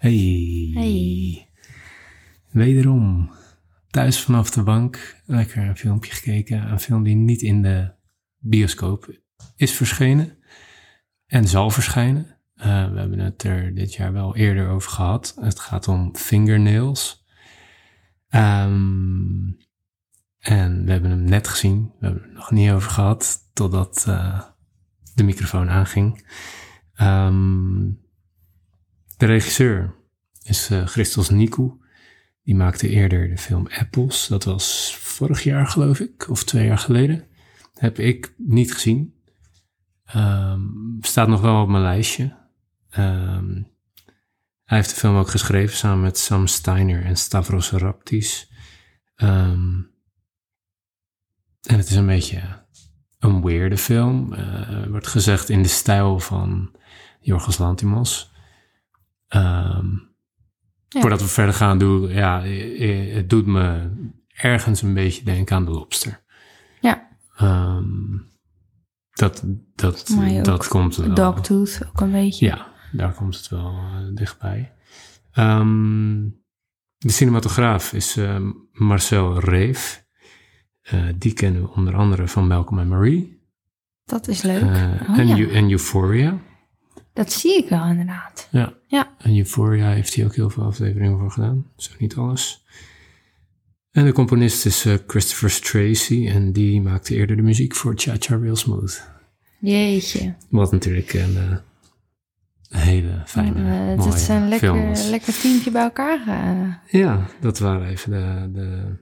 Hey. Hey. Wederom thuis vanaf de bank. Lekker een filmpje gekeken. Een film die niet in de bioscoop is verschenen. En zal verschijnen. Uh, we hebben het er dit jaar wel eerder over gehad. Het gaat om Fingernails. Um, en we hebben hem net gezien. We hebben het nog niet over gehad. Totdat uh, de microfoon aanging. Um, de regisseur is uh, Christos Nikou. Die maakte eerder de film Apples. Dat was vorig jaar, geloof ik, of twee jaar geleden. Heb ik niet gezien. Um, staat nog wel op mijn lijstje. Um, hij heeft de film ook geschreven samen met Sam Steiner en Stavros Raptis. Um, en het is een beetje een weirde film. Uh, wordt gezegd in de stijl van Jorgos Lantimos. Um, ja. Voordat we verder gaan, doe, ja, het doet me ergens een beetje denken aan de lobster. Ja. Um, dat dat, dat komt wel. Dogtooth ook een beetje. Ja, daar komt het wel uh, dichtbij. Um, de cinematograaf is uh, Marcel Reef. Uh, die kennen we onder andere van Malcolm and Marie. Dat is leuk. Oh, en, ja. en Euphoria. Dat zie ik wel inderdaad. Ja. ja. En Euphoria heeft hij ook heel veel afleveringen voor gedaan. Zo niet alles. En de componist is uh, Christopher Tracy. En die maakte eerder de muziek voor Cha Cha Real Smooth. Jeetje. Wat natuurlijk een, uh, hele fijne, uh, mooie Het is een lekker, lekker bij elkaar. Ja, dat waren even de... de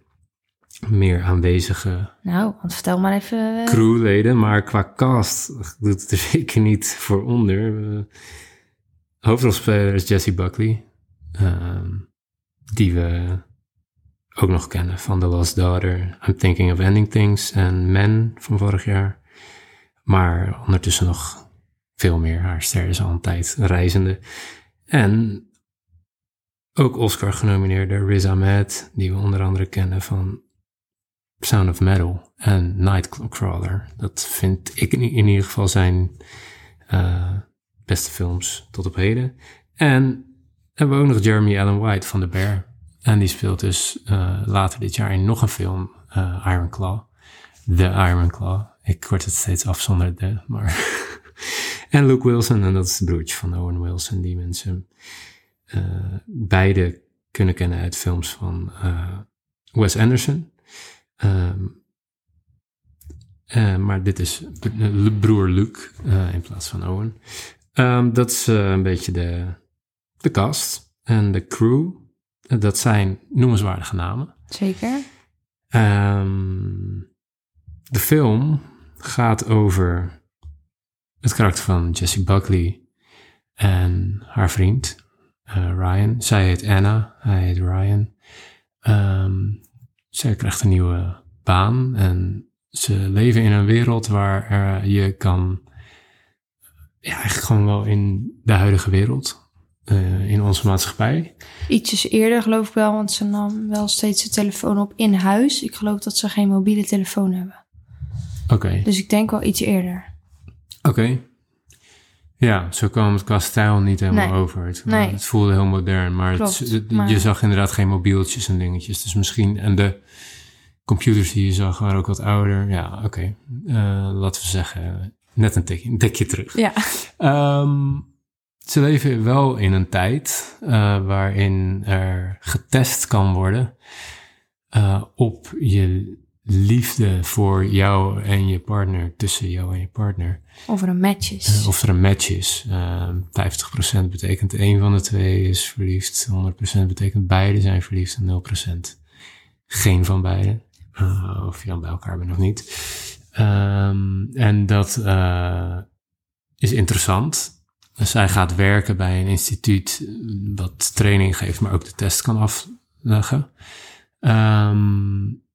meer aanwezige nou, want vertel maar even. crewleden. Maar qua cast doet het er zeker niet voor onder. Uh, hoofdrolspeler is Jesse Buckley. Uh, die we ook nog kennen van The Lost Daughter, I'm Thinking of Ending Things en Men van vorig jaar. Maar ondertussen nog veel meer. Haar ster is al een tijd reizende. En ook Oscar genomineerde Riz Ahmed, die we onder andere kennen van Sound of Metal en Nightcrawler. Dat vind ik in, ieder geval zijn uh, beste films tot op heden. En hebben we ook nog Jeremy Allen White van The Bear. En die speelt dus uh, later dit jaar in nog een film, uh, Iron Claw. The Iron Claw. Ik word het steeds af zonder de, maar... en Luke Wilson, en dat is het broertje van Owen Wilson, die mensen beide kunnen kennen uit films van Wes Anderson. Um, uh, maar dit is broer Luke uh, in plaats van Owen. Um, dat is uh, een beetje de, de cast en de crew. Dat zijn noemenswaardige namen. Zeker. Um, de film gaat over het karakter van Jessie Buckley en haar vriend Ryan. Zij heet Anna, hij heet Ryan. Um, zij krijgt een nieuwe baan en ze leven in een wereld waar er, je kan, ja, eigenlijk gewoon wel in de huidige wereld, uh, in onze maatschappij. Ietsjes eerder geloof ik wel, want ze nam wel steeds de telefoon op in huis. Ik geloof dat ze geen mobiele telefoon hebben. Oké. Okay. Dus ik denk wel iets eerder. Oké. Okay. Ja, zo kwam het qua stijl niet helemaal nee. over. Het, nee. het, voelde heel modern, maar, Klopt, het, maar, je zag inderdaad geen mobieltjes en dingetjes. Dus misschien, en de computers die je zag waren ook wat ouder. Ja, oké. Okay. Uh, laten we zeggen, net een tikje, een tikje terug. Ja. Um, ze leven wel in een tijd uh, waarin er getest kan worden uh, op je liefde voor jou en je partner, tussen jou en je partner. Of er een match is. Uh, of er een match is. Uh, 50% betekent één van de twee is verliefd. 100% betekent beide zijn verliefd. En 0% geen van beide. Uh, of je dan bij elkaar bent of niet. Um, en dat is interessant. Dus zij gaat werken bij een instituut wat training geeft, maar ook de test kan afleggen. Um,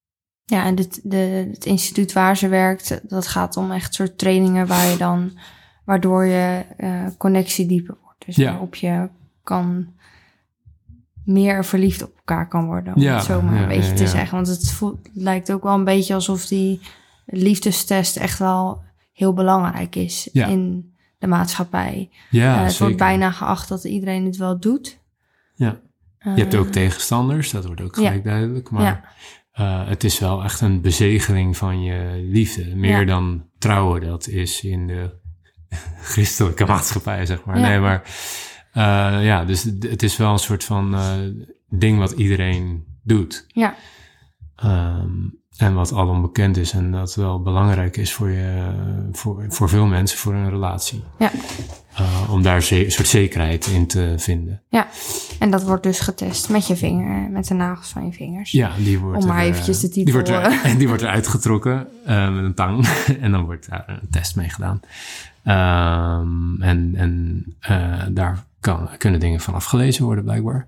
ja, en het, de, het instituut waar ze werkt, dat gaat om echt soort trainingen waar je dan, waardoor je uh, connectie dieper wordt. Dus Ja. waarop je kan meer verliefd op elkaar kan worden, om Ja, het zo maar ja, een beetje te zeggen. Want het voelt, lijkt ook wel een beetje alsof die liefdestest echt wel heel belangrijk is in de maatschappij. Ja, Eh, het wordt bijna geacht dat iedereen het wel doet. Ja. Je hebt ook Eh, tegenstanders, dat wordt ook gelijk duidelijk. Maar Eh, het is wel echt een bezegeling van je liefde. Meer Ja. dan trouwen dat is in de christelijke maatschappij, zeg maar. Ja. Nee, maar eh, ja, dus het het is wel een soort van eh, ding wat iedereen doet. Ja, Ehm, en wat al onbekend is en dat wel belangrijk is voor, je, voor, voor veel mensen voor een relatie. ja. Eh, om daar een soort zekerheid in te vinden. Ja, en dat wordt dus getest met je vinger, met de nagels van je vingers. Ja, die wordt Om maar er, eh, eventjes de die titel, wordt, er, eh. die wordt eruit getrokken eh, met een tang. en dan wordt daar een test mee gedaan. Ehm, en en eh, daar kan, kunnen dingen van afgelezen worden, blijkbaar.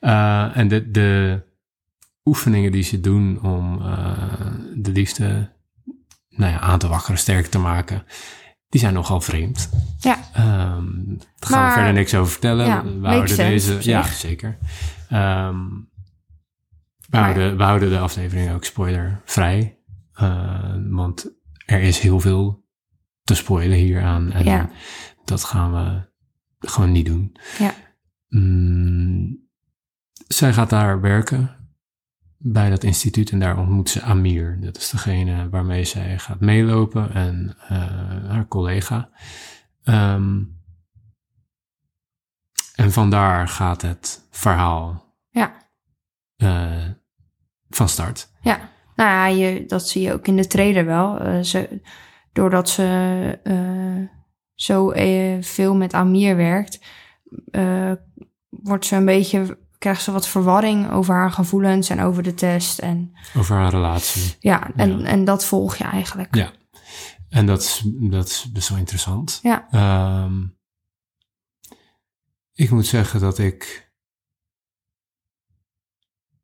Eh, en de, de oefeningen die ze doen om eh, de liefde nou ja, aan te wakkeren, sterker te maken, die zijn nogal vreemd. Ja, Ehm daar gaan we verder niks over vertellen. Ja, we houden deze. Ja, zeker. Ehm, we, Maar- houden, we houden de aflevering ook spoilervrij. Eh, want er is heel veel te spoilen hieraan. En Ja. dat gaan we gewoon niet doen. ja, Mm, zij gaat daar werken bij dat instituut en daar ontmoet ze Amir. Dat is degene waarmee zij gaat meelopen en eh, haar collega. Ehm, en vandaar gaat het verhaal ja, eh, van start. ja. Nou ja, je, dat zie je ook in de trailer wel. Eh, ze, doordat ze zo veel met Amir werkt, wordt ze een beetje, krijgt ze wat verwarring over haar gevoelens en over de test. En Over haar relatie. ja, en, Ja. en dat volg je eigenlijk. Ja. En dat is, dat is best wel interessant. Ja. Ehm, ik moet zeggen dat ik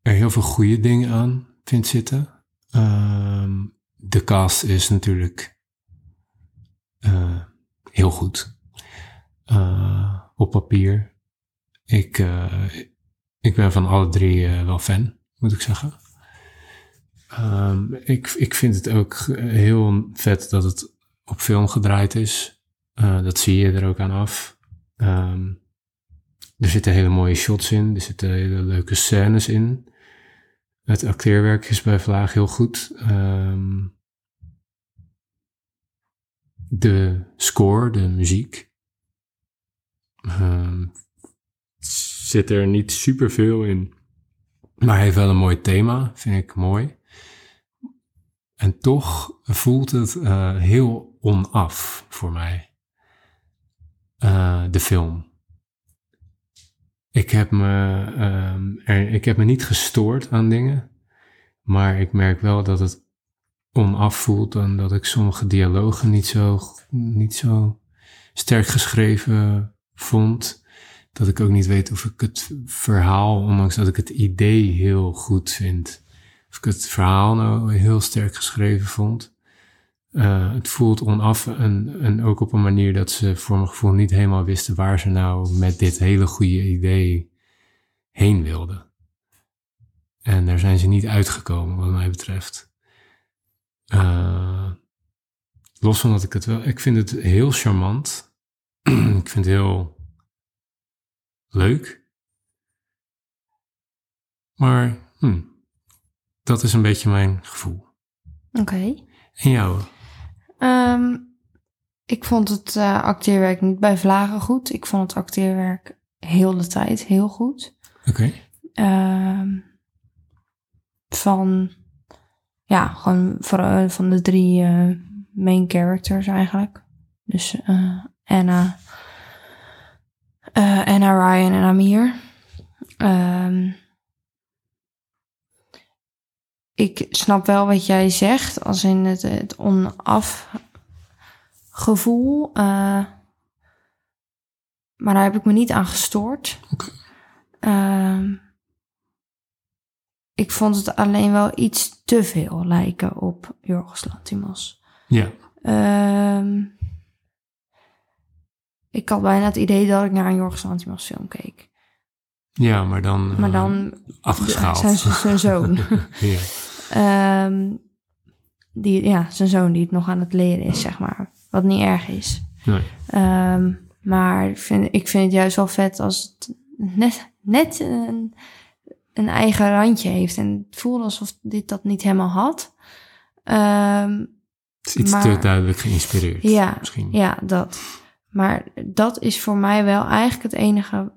er heel veel goede dingen aan vind zitten. Ehm, de cast is natuurlijk eh, heel goed. Eh, op papier. Ik, eh, ik ben van alle drie eh, wel fan, moet ik zeggen. Ehm, ik, ik vind het ook heel vet dat het op film gedraaid is. Eh, dat zie je er ook aan af. Ehm, er zitten hele mooie shots in. Er zitten hele leuke scènes in. Het acteerwerk is bij Vlaag heel goed. Ehm, de score, de muziek. ehm, zit er niet super veel in. Maar hij heeft wel een mooi thema, vind ik mooi. En toch voelt het eh, heel onaf voor mij. Eh, de film. Ik heb, me, ehm, er, ik heb me niet gestoord aan dingen. Maar ik merk wel dat het onaf voelt en dat ik sommige dialogen niet zo, niet zo sterk geschreven vond. Dat ik ook niet weet of ik het verhaal, ondanks dat ik het idee heel goed vind, of ik het verhaal nou heel sterk geschreven vond. Eh, het voelt onaf en, ook op een manier dat ze voor mijn gevoel niet helemaal wisten waar ze nou met dit hele goede idee heen wilden. En daar zijn ze niet uitgekomen, wat mij betreft. Eh, los van dat ik het wel, ik vind het heel charmant. ik vind het heel leuk. Maar hm, dat is een beetje mijn gevoel. Oké. En jou? Ehm, ik vond het eh, acteerwerk niet bij Vlagen goed. Ik vond het acteerwerk heel de tijd heel goed. Oké. Ehm, van, ja, gewoon van, van de drie eh, main characters eigenlijk. Dus eh, Anna, eh, Anna, Ryan en Amir. Ehm, ik snap wel wat jij zegt, als in het, het onaf gevoel. eh, maar daar heb ik me niet aan gestoord. Oké. Ehm, ik vond het alleen wel iets te veel lijken op Jorgos Lantimos. Ja. Ehm, ik had bijna het idee dat ik naar een Jorgos Lantimos film keek. Ja, maar dan, Maar eh, dan afgeschaald. zijn zijn zoon. ja. Ehm, die, ja, zijn zoon die het nog aan het leren is, zeg maar. Wat niet erg is. Nee. Ehm, maar ik vind, ik vind het juist wel vet als het net, net een, een eigen randje heeft. En het voelde alsof dit dat niet helemaal had. Ehm, Het is iets Maar- te duidelijk geïnspireerd. Ja, Misschien. ja, dat. Maar dat is voor mij wel eigenlijk het enige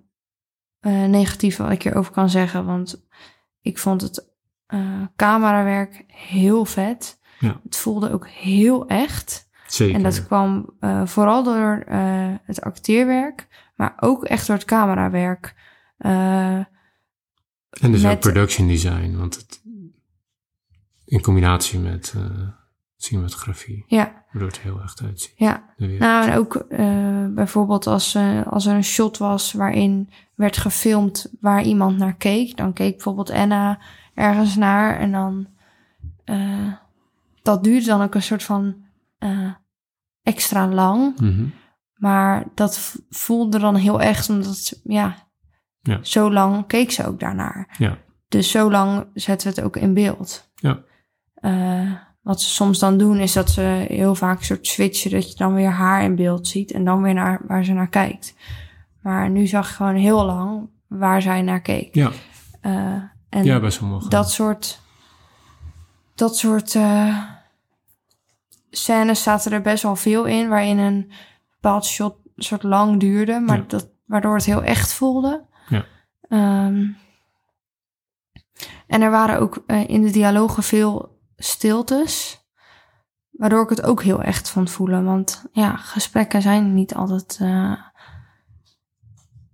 eh, negatieve wat ik hierover kan zeggen. Want ik vond het eh, camerawerk heel vet. Ja. Het voelde ook heel echt. Zeker. En dat kwam eh, vooral door het acteerwerk, maar ook echt door het camerawerk. En dus ook met- production design, want het in combinatie met cinematografie, ja, waardoor het heel echt uitziet. ja. Nou, en ook eh, bijvoorbeeld als, eh, als er een shot was waarin werd gefilmd waar iemand naar keek, dan keek bijvoorbeeld Anna ergens naar en dan eh, dat duurde dan ook een soort van extra lang. Mhm. Maar dat voelde dan heel echt, omdat ja, Ja. zo lang keek ze ook daarnaar. Ja. Dus zo lang zetten we het ook in beeld. Ja. Wat ze soms dan doen, is dat ze heel vaak een soort switchen, dat je dan weer haar in beeld ziet en dan weer naar waar ze naar kijkt. Maar nu zag je gewoon heel lang waar zij naar keek. Ja. Eh, en ja, bij sommigen. dat soort, dat soort eh, scènes zaten er best wel veel in, waarin een bepaald shot soort lang duurde, maar Ja. dat, waardoor het heel echt voelde. Ja. Ehm, en er waren ook eh, in de dialogen veel stiltes, waardoor ik het ook heel echt vond voelen. Want ja, gesprekken zijn niet altijd eh,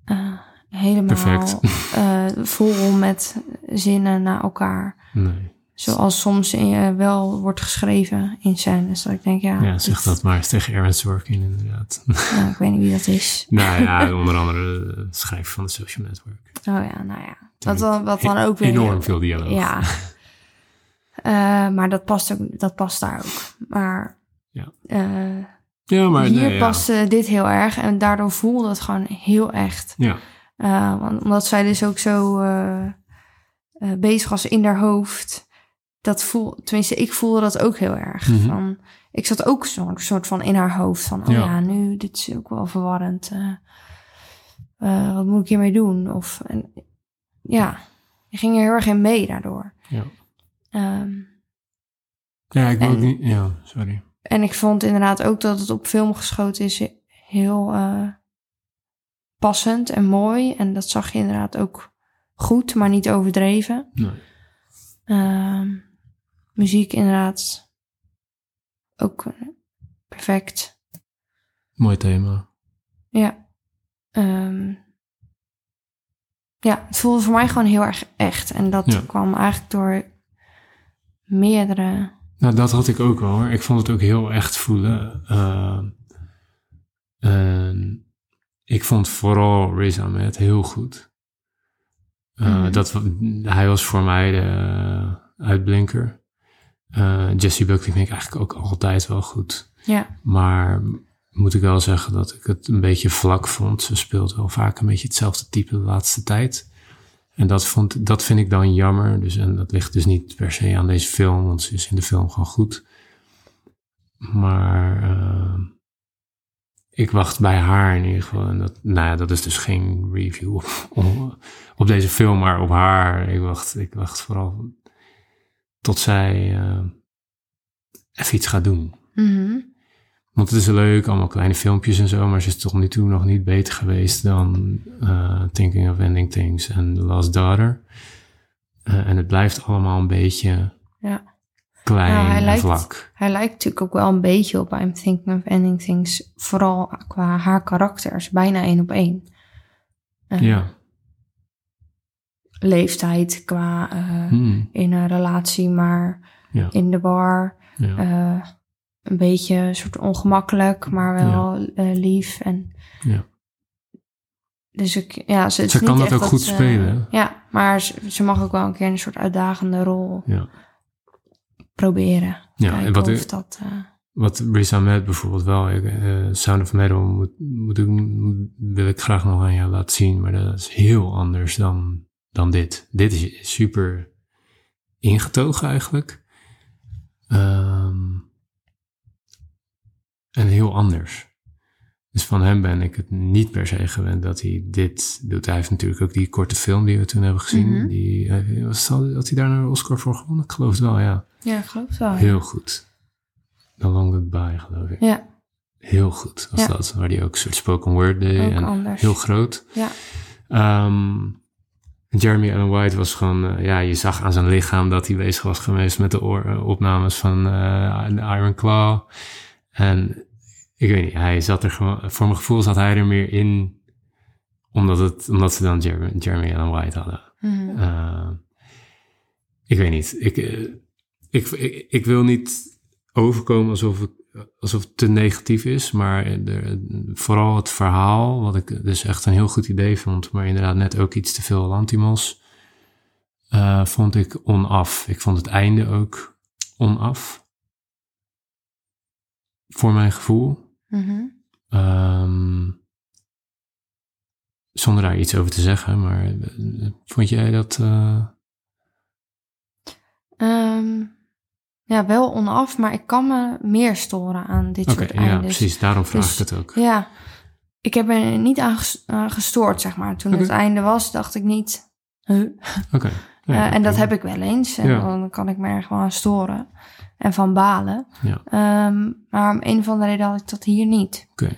eh, helemaal Perfect. eh, vol met zinnen na elkaar. Nee. Zoals soms eh, wel wordt geschreven in scènes. Dat ik denk, ja, Ja, zeg dit- dat maar eens tegen Aaron Sorkin inderdaad. ik weet niet wie dat is. nou ja, onder andere de schrijver van de Social Network. Oh ja, nou ja. Wat dan, wat dan ook weer... Enorm veel dialoog. Ja. Eh, maar dat past, ook, dat past daar ook. Maar, Ja. eh, Ja, maar hier nee, ja. paste dit heel erg. En daardoor voelde het gewoon heel echt. Ja, Eh, want, omdat zij dus ook zo eh, eh, bezig was in haar hoofd. Dat voel, tenminste, ik voelde dat ook heel erg. Mhm. van, ik zat ook zo'n soort van in haar hoofd. Van, oh Ja. ja, nu, dit is ook wel verwarrend. eh, eh, wat moet ik hiermee doen? Of, en, ja, je ging er heel erg in mee daardoor. ja. Ehm, Ja, ik wil En- niet... Ja, sorry. en ik vond inderdaad ook dat het op film geschoten is heel eh, passend en mooi. En dat zag je inderdaad ook goed, maar niet overdreven. Nee. Ehm, muziek inderdaad ook perfect. Mooi thema. Ja. Ehm, ja, het voelde voor mij gewoon heel erg echt. En dat Ja. kwam eigenlijk door meerdere... Nou, dat had ik ook wel hoor. Ik vond het ook heel echt voelen. Eh, en ik vond vooral Riz Ahmed heel goed. Eh, Mhm. dat, hij was voor mij de eh, uitblinker. Eh, Jesse Buckley vind ik eigenlijk ook altijd wel goed. Ja, Maar moet ik wel zeggen dat ik het een beetje vlak vond. Ze speelt wel vaak een beetje hetzelfde type de laatste tijd. En dat, vond, dat vind ik dan jammer. Dus, en dat ligt dus niet per se aan deze film, want ze is in de film gewoon goed. Maar eh, ik wacht bij haar in ieder geval. En dat, nou ja, dat is dus geen review op, op, deze film, maar op haar. Ik wacht, ik wacht vooral tot zij eh, even iets gaat doen. Mhm. Want het is leuk, allemaal kleine filmpjes en zo, maar ze is tot nu toe nog niet beter geweest dan eh, Thinking of Ending Things en The Last Daughter. Eh, en het blijft allemaal een beetje ja. klein Nou, hij en lijkt- vlak. Hij lijkt natuurlijk ook wel een beetje op I'm Thinking of Ending Things. Vooral qua haar karakters. Bijna één op één. Eh, ja. Leeftijd qua Hmm, in een relatie, maar ja. in de bar. ja. Eh, een beetje een soort ongemakkelijk, maar wel eh, lief. En Ja. Dus ik, ja, ze, is kan niet dat ook goed ze- spelen. Ja, maar ze, ze mag ook wel een keer een soort uitdagende rol ja. proberen. Ja, en wat ik- dat... eh, Wat Riz Ahmed bijvoorbeeld wel, ik, eh, Sound of Metal moet, moet ik, wil ik graag nog aan jou laten zien, maar dat is heel anders dan, dan dit. Dit is super ingetogen eigenlijk en heel anders. Dus van hem ben ik het niet per se gewend dat hij dit doet. Hij heeft natuurlijk ook die korte film die we toen hebben gezien. Mhm. die, eh, was, had hij daar een Oscar voor gewonnen? Ik geloof het wel, ja. Ja, ik geloof het wel. ja. Heel goed. The Long Goodbye, geloof ik. Ja, Heel goed was Ja. dat. Waar hij ook een soort spoken word deed. Ook en anders. heel groot. ja. Ehm, Jeremy Allen White was gewoon, eh, ja, je zag aan zijn lichaam dat hij bezig was geweest met de eh, opnames van de Iron Claw. En ik weet niet, hij zat er gewoon, voor mijn gevoel zat hij er meer in, omdat, het, omdat ze dan Jeremy, Jeremy Allen White hadden. Mhm. Eh, ik weet niet. Ik, eh, ik, ik, ik wil niet overkomen alsof het, alsof het te negatief is, maar de, vooral het verhaal, wat ik dus echt een heel goed idee vond, maar inderdaad net ook iets te veel Lantimos, eh, vond ik onaf. Ik vond het einde ook onaf. Voor mijn gevoel. Mhm. Ehm, zonder daar iets over te zeggen, maar eh, vond jij dat... eh, Ehm, ja, wel onaf, maar ik kan me meer storen aan dit soort ja, eindes. precies. Daarom vraag Dus- ik het ook. Ja, ik heb er niet aan ges- aan gestoord, zeg maar. Toen het einde was, dacht ik niet... Huh? Oké. Ja, Eh, en dat heb ik wel eens. En Ja. dan kan ik me er gewoon aan storen. En van balen. Ja. Ehm, maar om een of andere reden had ik dat hier niet. Oké.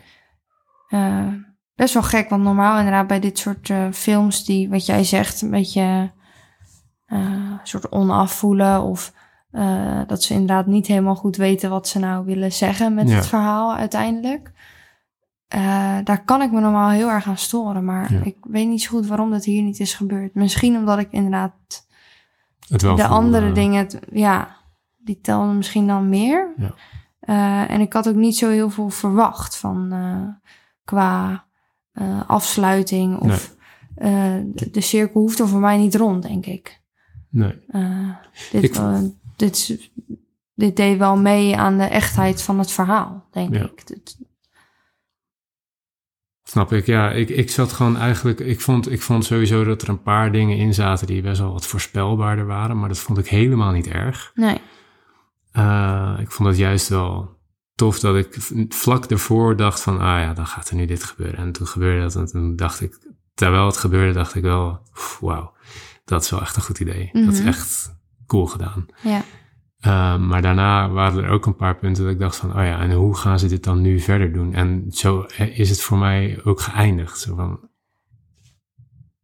Eh, best wel gek, want normaal inderdaad bij dit soort eh, films die, wat jij zegt, een beetje een soort onaf voelen of dat ze inderdaad niet helemaal goed weten wat ze nou willen zeggen met het verhaal uiteindelijk. Eh, daar kan ik me normaal heel erg aan storen, maar Ja. ik weet niet zo goed waarom dat hier niet is gebeurd. Misschien omdat ik inderdaad de andere dingen, ja, die telden misschien dan meer. Ja. Eh, en ik had ook niet zo heel veel verwacht van eh, qua afsluiting of de, de cirkel hoeft er voor mij niet rond, denk ik. Nee. Dit, Ik- dit, dit deed wel mee aan de echtheid van het verhaal, denk Ja. ik. Dit- Snap ik. Ja, ik, ik zat gewoon eigenlijk... Ik vond, ik vond sowieso dat er een paar dingen in zaten die best wel wat voorspelbaarder waren. Maar dat vond ik helemaal niet erg. nee, Eh, ik vond het juist wel tof dat ik vlak ervoor dacht van... Ah ja, dan gaat er nu dit gebeuren. En toen gebeurde dat. En toen dacht ik... Terwijl het gebeurde, dacht ik wel... Wauw, dat is wel echt een goed idee. Dat is Mhm. echt cool gedaan. ja, Uh, maar daarna waren er ook een paar punten dat ik dacht van, oh ja, en hoe gaan ze dit dan nu verder doen? En zo eh, is het voor mij ook geëindigd. Zo van,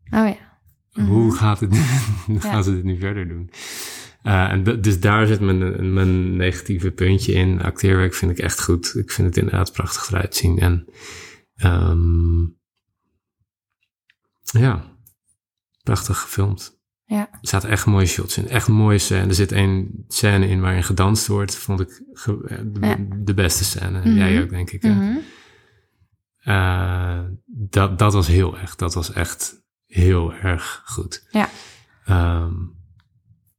oh ja. Mhm. hoe gaat het, hoe Ja. gaan ze dit nu verder doen? Uh, en dus daar zit mijn, mijn negatieve puntje in. Acteerwerk vind ik echt goed. Ik vind het inderdaad prachtig eruit zien. En ehm, ja, prachtig gefilmd. Ja. Er zaten echt mooie shots in. Echt mooie scène. Er zit één scène in waarin gedanst wordt. Vond ik ge- de, Ja. de beste scène. Mhm. Jij ook, denk ik. Mhm. Eh, dat, dat was heel echt. Dat was echt heel erg goed. Ja. Ehm,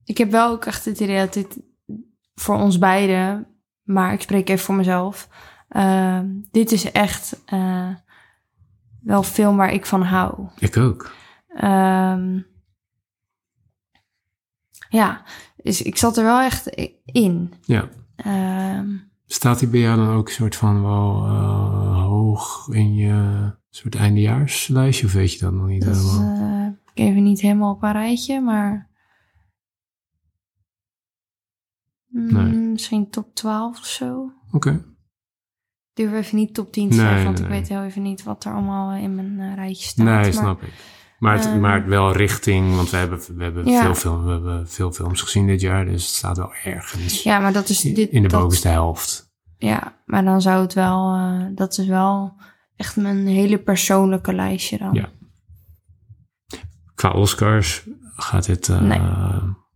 Ik heb wel ook echt het idee dat dit voor ons beiden, maar ik spreek even voor mezelf. ehm, dit is echt eh, wel film waar ik van hou. ik ook. Ehm, ja, dus ik zat er wel echt in. Ja. Ehm, Staat die bij jou dan ook een soort van wel eh, hoog in je soort eindejaarslijstje? Of weet je dat nog niet dat helemaal? eh, ik even niet helemaal op een rijtje, maar mm, Nee. misschien top 12 of zo. Oké. Ik durf even niet top 10 te Nee, zeggen, want nee, ik weet heel even niet wat er allemaal in mijn eh, rijtje staat. Nee, maar- snap ik. Maar, het, maar wel richting, want we hebben, we, hebben Ja. veel film, we hebben veel films gezien dit jaar, dus het staat wel ergens Ja, maar dat is dit. in de dat- bovenste helft. Ja, maar dan zou het wel, eh, dat is wel echt mijn hele persoonlijke lijstje dan. Ja. Qua Oscars gaat dit, eh, Nee.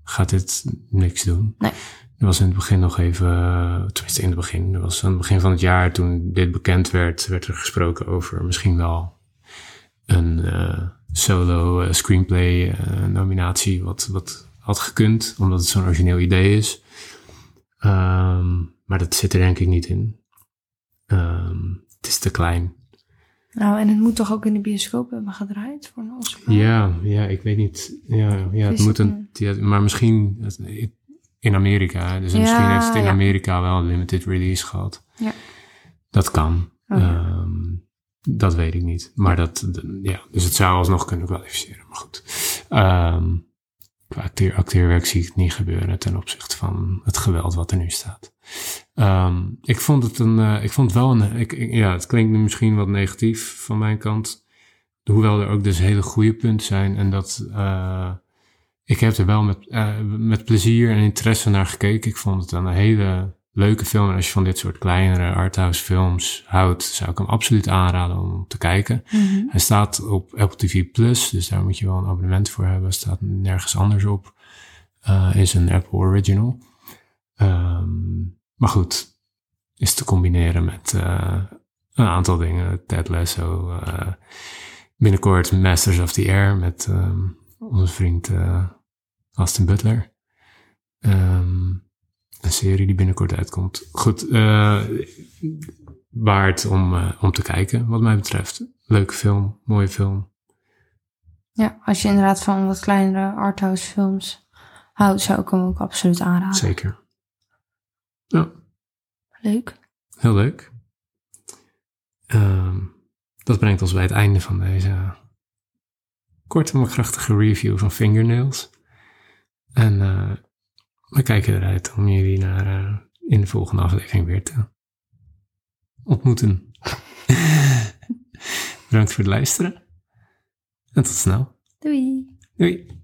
gaat dit niks doen. Nee. Er was in het begin nog even, eh, tenminste in het begin, er was aan het begin van het jaar toen dit bekend werd, werd er gesproken over misschien wel een solo eh, screenplay eh, nominatie, wat, wat had gekund, omdat het zo'n origineel idee is. Ehm, maar dat zit er denk ik niet in. Ehm, het is te klein. Nou, en het moet toch ook in de bioscoop hebben gedraaid voor een Oscar? Ja, ja, ik weet niet. Ja, ja het moet een. ja, maar misschien in Amerika. Dus misschien heeft het in ja. Amerika wel een limited release gehad. Ja. Dat kan. Oh, ja. Dat weet ik niet. Maar dat, ja, dus het zou alsnog kunnen kwalificeren. Maar goed. Ehm qua acteer, acteerwerk zie ik het niet gebeuren ten opzichte van het geweld wat er nu staat. Ehm, ik vond het een, eh, ik vond wel een, ik, ik- ja, het klinkt nu misschien wat negatief van mijn kant. Hoewel er ook dus hele goede punten zijn. En dat, eh, ik heb er wel met, eh, met plezier en interesse naar gekeken. Ik vond het een hele leuke film. En als je van dit soort kleinere arthouse films houdt, zou ik hem absoluut aanraden om te kijken. Mhm. Hij staat op Apple TV Plus, dus daar moet je wel een abonnement voor hebben. Staat nergens anders op. Eh, is een Apple Original. Ehm, maar goed, is te combineren met eh, een aantal dingen. Ted Lasso, eh, binnenkort Masters of the Air met ehm, onze vriend Austin Butler. Ehm, een serie die binnenkort uitkomt. Goed, eh, waard om, eh, om te kijken, wat mij betreft. Leuke film, mooie film. Ja, als je inderdaad van wat kleinere arthouse films houdt, zou ik hem ook absoluut aanraden. Zeker. Ja, Leuk. heel leuk. Ehm, dat brengt ons bij het einde van deze korte maar krachtige review van Fingernails. En eh, we kijken eruit om jullie naar, eh, in de volgende aflevering weer te ontmoeten. Bedankt voor het luisteren. En tot snel. Doei. Doei.